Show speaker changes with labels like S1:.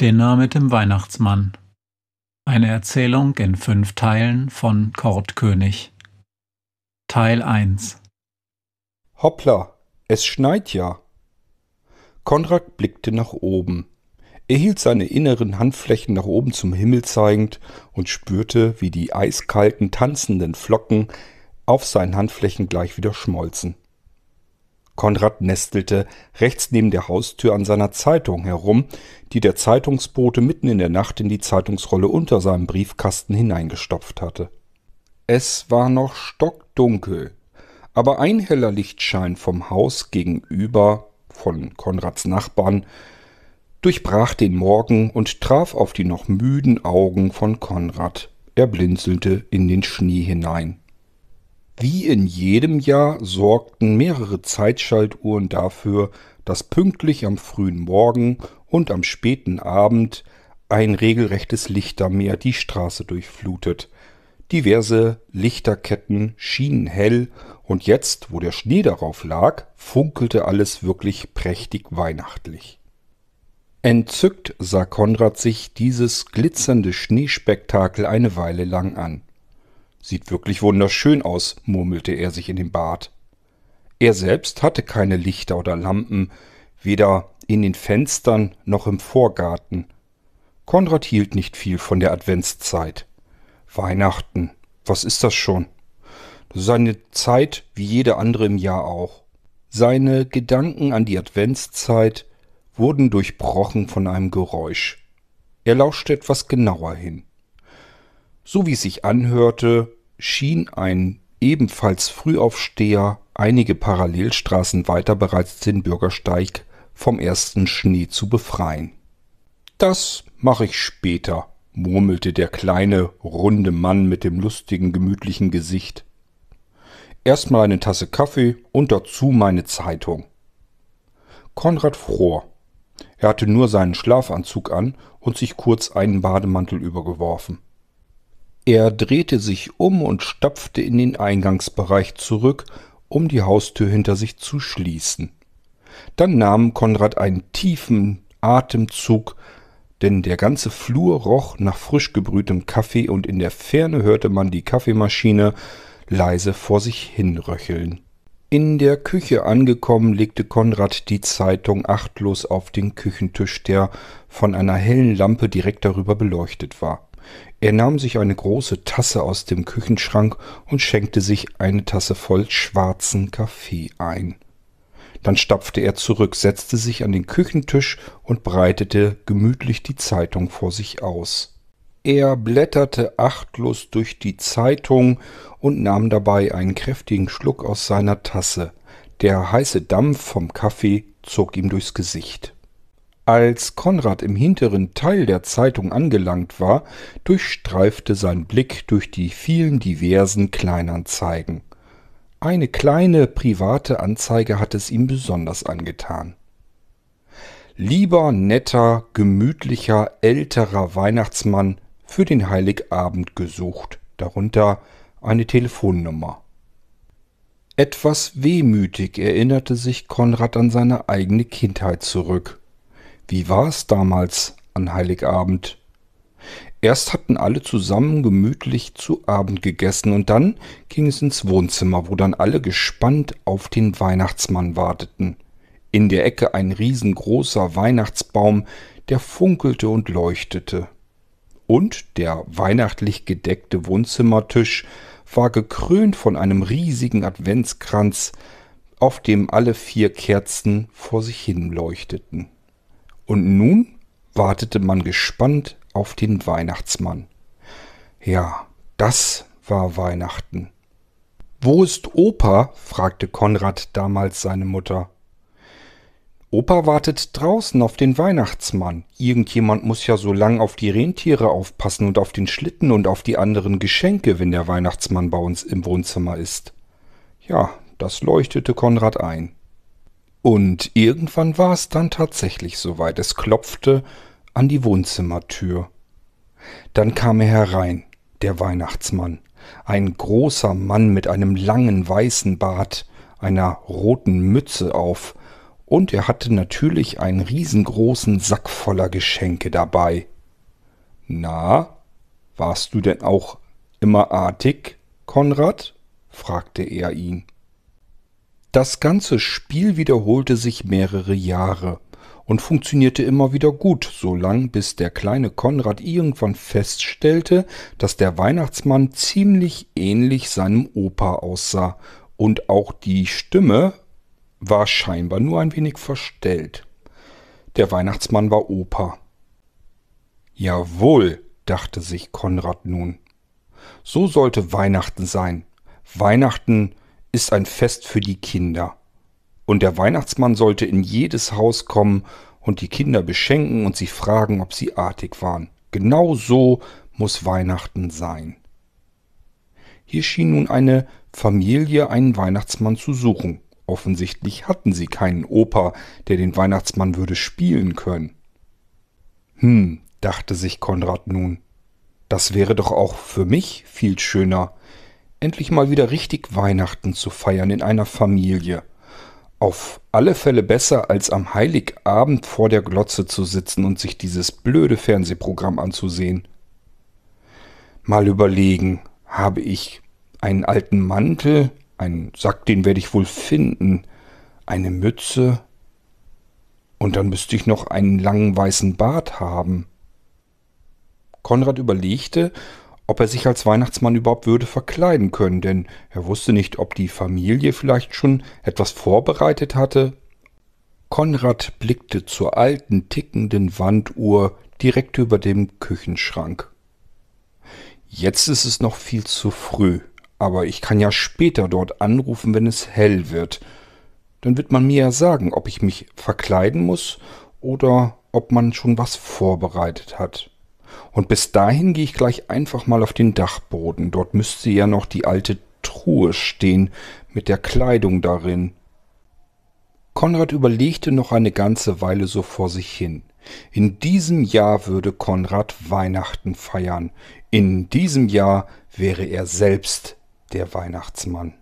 S1: Narr mit dem Weihnachtsmann. Eine Erzählung in fünf Teilen von Kurt König. Teil 1
S2: Hoppla, es schneit ja. Konrad blickte nach oben. Er hielt seine inneren Handflächen nach oben zum Himmel zeigend und spürte, wie die eiskalten, tanzenden Flocken auf seinen Handflächen gleich wieder schmolzen. Konrad nestelte rechts neben der Haustür an seiner Zeitung herum, die der Zeitungsbote mitten in der Nacht in die Zeitungsrolle unter seinem Briefkasten hineingestopft hatte. Es war noch stockdunkel, aber ein heller Lichtschein vom Haus gegenüber von Konrads Nachbarn durchbrach den Morgen und traf auf die noch müden Augen von Konrad. Er blinzelte in den Schnee hinein. Wie in jedem Jahr sorgten mehrere Zeitschaltuhren dafür, dass pünktlich am frühen Morgen und am späten Abend ein regelrechtes Lichtermeer die Straße durchflutet. Diverse Lichterketten schienen hell, und jetzt, wo der Schnee darauf lag, funkelte alles wirklich prächtig weihnachtlich. Entzückt sah Konrad sich dieses glitzernde Schneespektakel eine Weile lang an. Sieht wirklich wunderschön aus, murmelte er sich in den Bart. Er selbst hatte keine Lichter oder Lampen, weder in den Fenstern noch im Vorgarten. Konrad hielt nicht viel von der Adventszeit. Weihnachten, was ist das schon? Das ist eine Zeit wie jede andere im Jahr auch. Seine Gedanken an die Adventszeit wurden durchbrochen von einem Geräusch. Er lauschte etwas genauer hin. So wie es sich anhörte, schien ein ebenfalls Frühaufsteher einige Parallelstraßen weiter bereits den Bürgersteig vom ersten Schnee zu befreien. Das mache ich später, murmelte der kleine, runde Mann mit dem lustigen, gemütlichen Gesicht. Erstmal eine Tasse Kaffee und dazu meine Zeitung. Konrad fror. Er hatte nur seinen Schlafanzug an und sich kurz einen Bademantel übergeworfen. Er drehte sich um und stapfte in den Eingangsbereich zurück, um die Haustür hinter sich zu schließen. Dann nahm Konrad einen tiefen Atemzug, denn der ganze Flur roch nach frisch gebrühtem Kaffee und in der Ferne hörte man die Kaffeemaschine leise vor sich hinröcheln. In der Küche angekommen, legte Konrad die Zeitung achtlos auf den Küchentisch, der von einer hellen Lampe direkt darüber beleuchtet war. Er nahm sich eine große Tasse aus dem Küchenschrank und schenkte sich eine Tasse voll schwarzen Kaffee ein. Dann stapfte er zurück, setzte sich an den Küchentisch und breitete gemütlich die Zeitung vor sich aus. Er blätterte achtlos durch die Zeitung und nahm dabei einen kräftigen Schluck aus seiner Tasse. Der heiße Dampf vom Kaffee zog ihm durchs Gesicht. Als Konrad im hinteren Teil der Zeitung angelangt war, durchstreifte sein Blick durch die vielen diversen Kleinanzeigen. Eine kleine private Anzeige hatte es ihm besonders angetan. Lieber netter, gemütlicher, älterer Weihnachtsmann für den Heiligabend gesucht, darunter eine Telefonnummer. Etwas wehmütig erinnerte sich Konrad an seine eigene Kindheit zurück. Wie war es damals an Heiligabend? Erst hatten alle zusammen gemütlich zu Abend gegessen und dann ging es ins Wohnzimmer, wo dann alle gespannt auf den Weihnachtsmann warteten. In der Ecke ein riesengroßer Weihnachtsbaum, der funkelte und leuchtete. Und der weihnachtlich gedeckte Wohnzimmertisch war gekrönt von einem riesigen Adventskranz, auf dem alle vier Kerzen vor sich hin leuchteten. Und nun wartete man gespannt auf den Weihnachtsmann. Ja, das war Weihnachten. Wo ist Opa? fragte Konrad damals seine Mutter. Opa wartet draußen auf den Weihnachtsmann. Irgendjemand muss ja so lang auf die Rentiere aufpassen und auf den Schlitten und auf die anderen Geschenke, wenn der Weihnachtsmann bei uns im Wohnzimmer ist. Ja, das leuchtete Konrad ein. Und irgendwann war es dann tatsächlich soweit. Es klopfte an die Wohnzimmertür. Dann kam er herein, der Weihnachtsmann. Ein großer Mann mit einem langen weißen Bart, einer roten Mütze auf und er hatte natürlich einen riesengroßen Sack voller Geschenke dabei. Na, warst du denn auch immer artig, Konrad? fragte er ihn. Das ganze Spiel wiederholte sich mehrere Jahre und funktionierte immer wieder gut, so lang bis der kleine Konrad irgendwann feststellte, dass der Weihnachtsmann ziemlich ähnlich seinem Opa aussah und auch die Stimme war scheinbar nur ein wenig verstellt. Der Weihnachtsmann war Opa. Jawohl, dachte sich Konrad nun. So sollte Weihnachten sein. Weihnachten ist ein Fest für die Kinder. Und der Weihnachtsmann sollte in jedes Haus kommen und die Kinder beschenken und sie fragen, ob sie artig waren. Genau so muss Weihnachten sein. Hier schien nun eine Familie einen Weihnachtsmann zu suchen. Offensichtlich hatten sie keinen Opa, der den Weihnachtsmann würde spielen können. Hm, dachte sich Konrad nun, das wäre doch auch für mich viel schöner, endlich mal wieder richtig Weihnachten zu feiern in einer Familie. Auf alle Fälle besser, als am Heiligabend vor der Glotze zu sitzen und sich dieses blöde Fernsehprogramm anzusehen. Mal überlegen, habe ich einen alten Mantel, einen Sack, den werde ich wohl finden, eine Mütze, und dann müsste ich noch einen langen weißen Bart haben. Konrad überlegte, ob er sich als Weihnachtsmann überhaupt würde verkleiden können, denn er wusste nicht, ob die Familie vielleicht schon etwas vorbereitet hatte. Konrad blickte zur alten tickenden Wanduhr direkt über dem Küchenschrank. Jetzt ist es noch viel zu früh, aber ich kann ja später dort anrufen, wenn es hell wird. Dann wird man mir ja sagen, ob ich mich verkleiden muss oder ob man schon was vorbereitet hat. Und bis dahin gehe ich gleich einfach mal auf den Dachboden. Dort müsste ja noch die alte Truhe stehen mit der Kleidung darin. Konrad überlegte noch eine ganze Weile so vor sich hin. In diesem Jahr würde Konrad Weihnachten feiern. In diesem Jahr wäre er selbst der Weihnachtsmann.